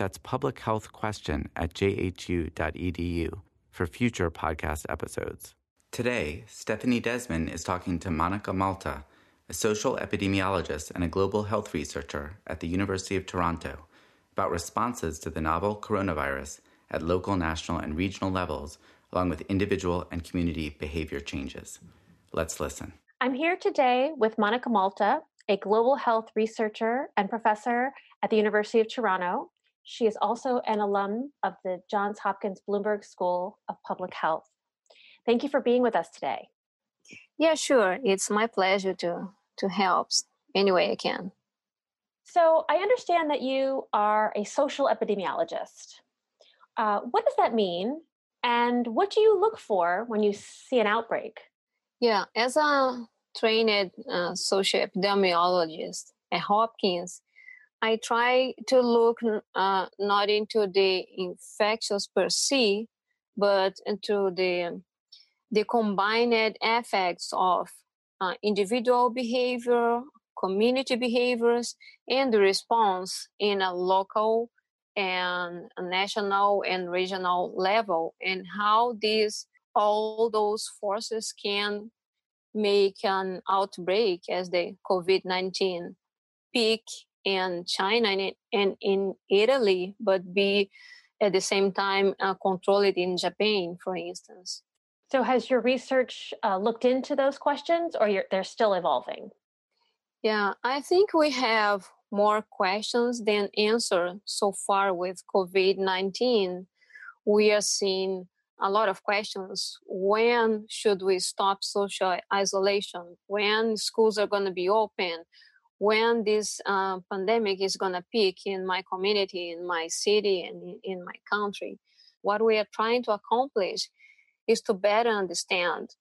That's publichealthquestion at jhu.edu for future podcast episodes. Today, Stephanie Desmon is talking to Monica Malta, a social epidemiologist and a global health researcher at the University of Toronto, about responses to the novel coronavirus at local, national, and regional levels, along with individual and community behavior changes. Let's listen. I'm here today with Monica Malta, a global health researcher and professor at the University of Toronto. She is also an alum of the Johns Hopkins Bloomberg School of Public Health. Thank you for being with us today. Yeah, sure. It's my pleasure to to help any way I can. So, I understand that you are a social epidemiologist. Uh, what does that mean? And what do you look for when you see an outbreak? Yeah, as a trained uh, social epidemiologist at Hopkins, I try to look uh, not into the infectious per se, but into the the combined effects of uh, individual behavior, community behaviors, and the response in a local and national and regional level, and how these all those forces can make an outbreak as the COVID 19 peak in China and, and in Italy, but be at the same time uh, controlled in Japan, for instance. So, has your research uh, looked into those questions or they're still evolving? Yeah, I think we have more questions than answers so far with COVID 19. We are seeing a lot of questions. When should we stop social isolation? When schools are going to be open? When this uh, pandemic is going to peak in my community, in my city, and in my country? What we are trying to accomplish is to better understand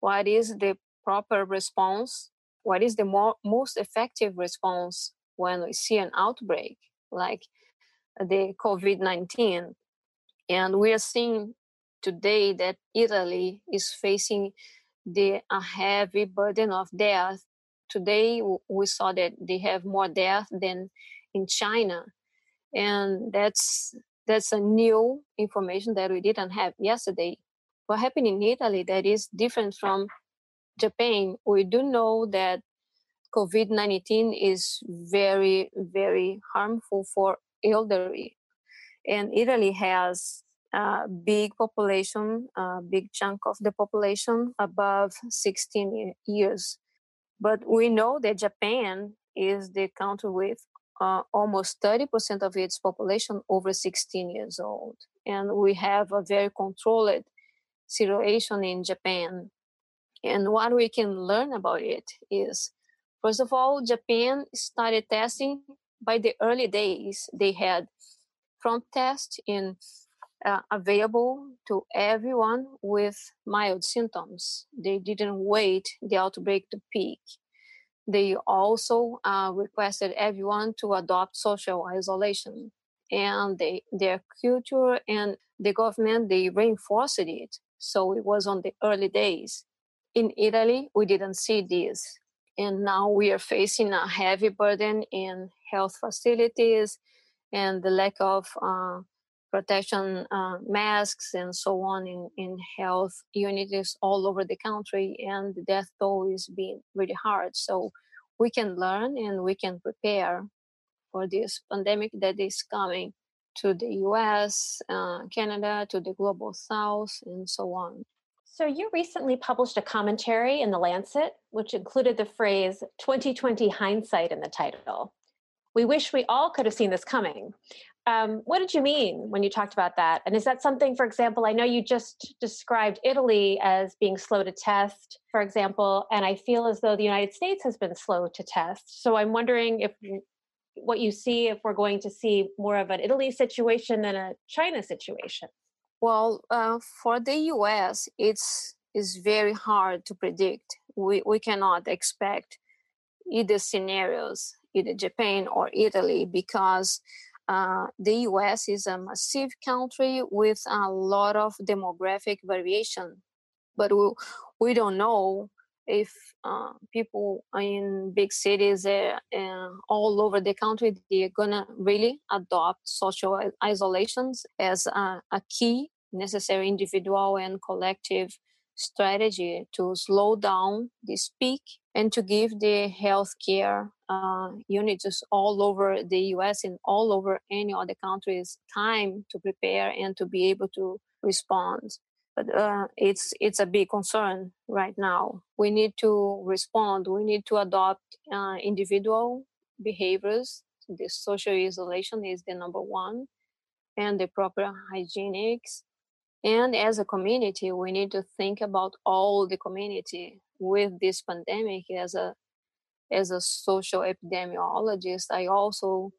what is the proper response, what is the more, most effective response when we see an outbreak like the COVID 19. And we are seeing today that Italy is facing the a heavy burden of death. Today we saw that they have more death than in China, and that's that's a new information that we didn't have yesterday. What happened in Italy that is different from Japan? We do know that COVID nineteen is very very harmful for elderly, and Italy has a big population, a big chunk of the population above 16 years. But we know that Japan is the country with uh, almost 30% of its population over 16 years old. And we have a very controlled situation in Japan. And what we can learn about it is, first of all, Japan started testing by the early days. They had prompt tests in uh, available to everyone with mild symptoms. They didn't wait the outbreak to peak. They also uh, requested everyone to adopt social isolation. And they, their culture and the government, they reinforced it. So it was on the early days. In Italy, we didn't see this. And now we are facing a heavy burden in health facilities and the lack of uh, protection uh, masks and so on in, in health units all over the country and the death toll is being really hard. So we can learn and we can prepare for this pandemic that is coming to the us uh, canada to the global south and so on. So you recently published a commentary in the lancet which included the phrase 2020 hindsight in the title. We wish we all could have seen this coming um, what did you mean when you talked about that? And is that something, for example, I know you just described Italy as being slow to test, for example, and I feel as though the United States has been slow to test. So I'm wondering if what you see if we're going to see more of an Italy situation than a China situation? Well, uh, for the US, it's is very hard to predict. We we cannot expect either scenarios, either Japan or Italy, because uh, the US is a massive country with a lot of demographic variation. But we, we don't know if uh, people in big cities uh, all over the country they're gonna really adopt social isolations as a, a key necessary individual and collective strategy to slow down this peak and to give the healthcare uh, units all over the US and all over any other countries time to prepare and to be able to respond. But uh, it's it's a big concern right now. We need to respond. We need to adopt uh, individual behaviors. The social isolation is the number one, and the proper hygienics and as a community we need to think about all the community with this pandemic as a as a social epidemiologist. I also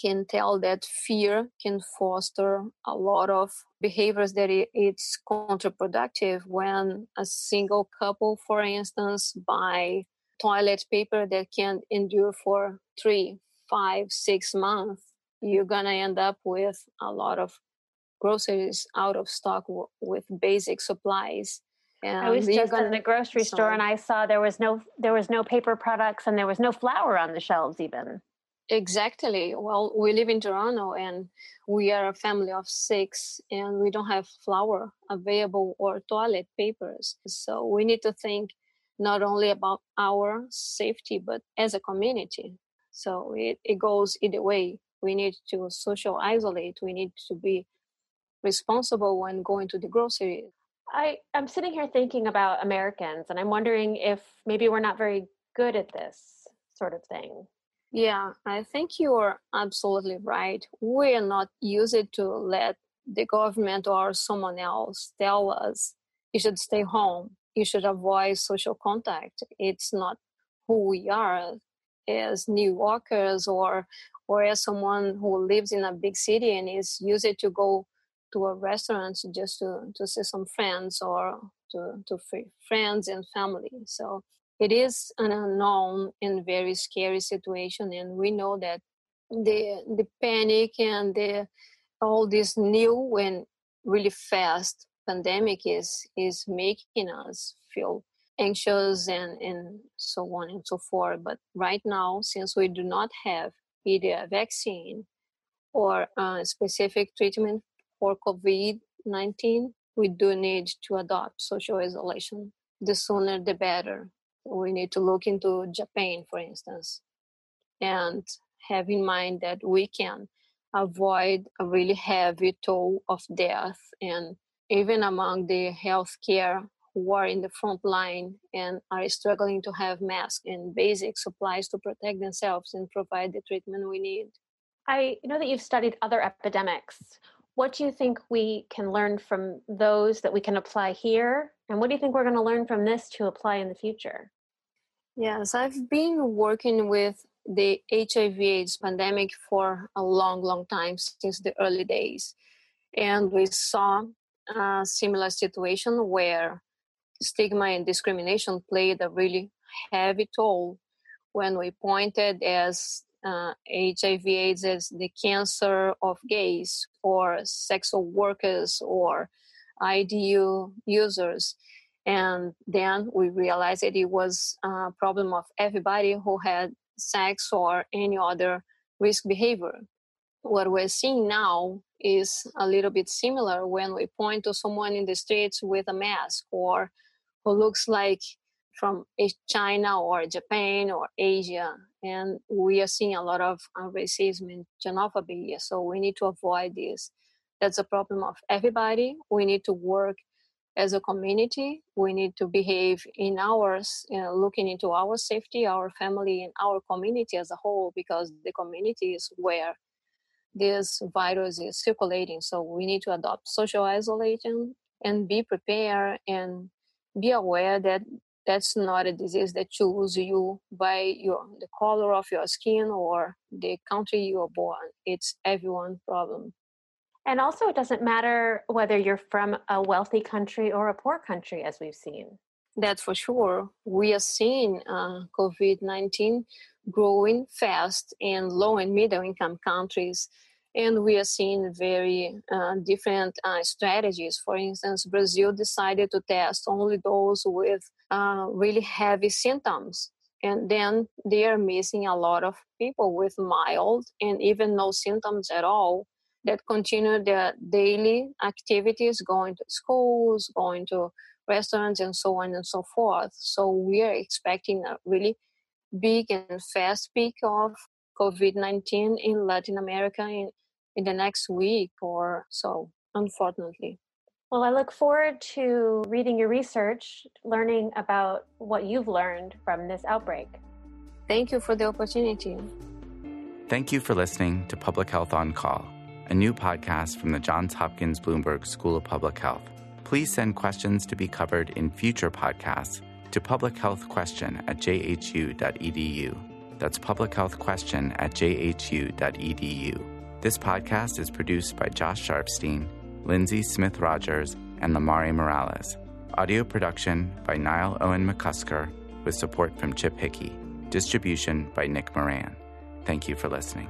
can tell that fear can foster a lot of behaviors that it's counterproductive when a single couple for instance buy toilet paper that can endure for three five six months you're gonna end up with a lot of groceries out of stock w- with basic supplies. And I was just gonna, in the grocery sorry. store and I saw there was no there was no paper products and there was no flour on the shelves even. Exactly. Well, we live in Toronto and we are a family of six and we don't have flour available or toilet papers. So we need to think not only about our safety but as a community. So it, it goes either way. We need to social isolate. We need to be responsible when going to the grocery. I, I'm sitting here thinking about Americans, and I'm wondering if maybe we're not very good at this sort of thing. Yeah, I think you're absolutely right. We're not used to let the government or someone else tell us you should stay home, you should avoid social contact. It's not who we are as New Yorkers or or as someone who lives in a big city and is used to go to a restaurant just to, to see some friends or to, to friends and family. So it is an unknown and very scary situation. And we know that the, the panic and the, all this new and really fast pandemic is, is making us feel anxious and, and so on and so forth. But right now, since we do not have either a vaccine or a specific treatment for COVID 19, we do need to adopt social isolation. The sooner the better. We need to look into Japan, for instance, and have in mind that we can avoid a really heavy toll of death and even among the healthcare who are in the front line and are struggling to have masks and basic supplies to protect themselves and provide the treatment we need. I know that you've studied other epidemics what do you think we can learn from those that we can apply here? And what do you think we're going to learn from this to apply in the future? Yes, I've been working with the HIV AIDS pandemic for a long, long time since the early days. And we saw a similar situation where stigma and discrimination played a really heavy toll when we pointed as uh, HIV/AIDS as the cancer of gays or sexual workers or IDU users. And then we realized that it was a problem of everybody who had sex or any other risk behavior. What we're seeing now is a little bit similar when we point to someone in the streets with a mask or who looks like from China or Japan or Asia. And we are seeing a lot of racism and xenophobia. So we need to avoid this. That's a problem of everybody. We need to work as a community. We need to behave in ours, you know, looking into our safety, our family, and our community as a whole, because the community is where this virus is circulating. So we need to adopt social isolation and be prepared and be aware that that's not a disease that chooses you by your the color of your skin or the country you are born. It's everyone's problem. And also, it doesn't matter whether you're from a wealthy country or a poor country, as we've seen. That's for sure. We are seeing uh, COVID 19 growing fast in low and middle income countries. And we are seeing very uh, different uh, strategies. For instance, Brazil decided to test only those with uh, really heavy symptoms. And then they are missing a lot of people with mild and even no symptoms at all that continue their daily activities, going to schools, going to restaurants, and so on and so forth. So we are expecting a really big and fast peak of COVID 19 in Latin America in, in the next week or so, unfortunately. Well, I look forward to reading your research, learning about what you've learned from this outbreak. Thank you for the opportunity. Thank you for listening to Public Health on Call, a new podcast from the Johns Hopkins Bloomberg School of Public Health. Please send questions to be covered in future podcasts to publichealthquestion at jhu.edu. That's publichealthquestion at jhu.edu. This podcast is produced by Josh Sharfstein, Lindsay Smith Rogers, and Lamari Morales. Audio production by Niall Owen McCusker with support from Chip Hickey. Distribution by Nick Moran. Thank you for listening.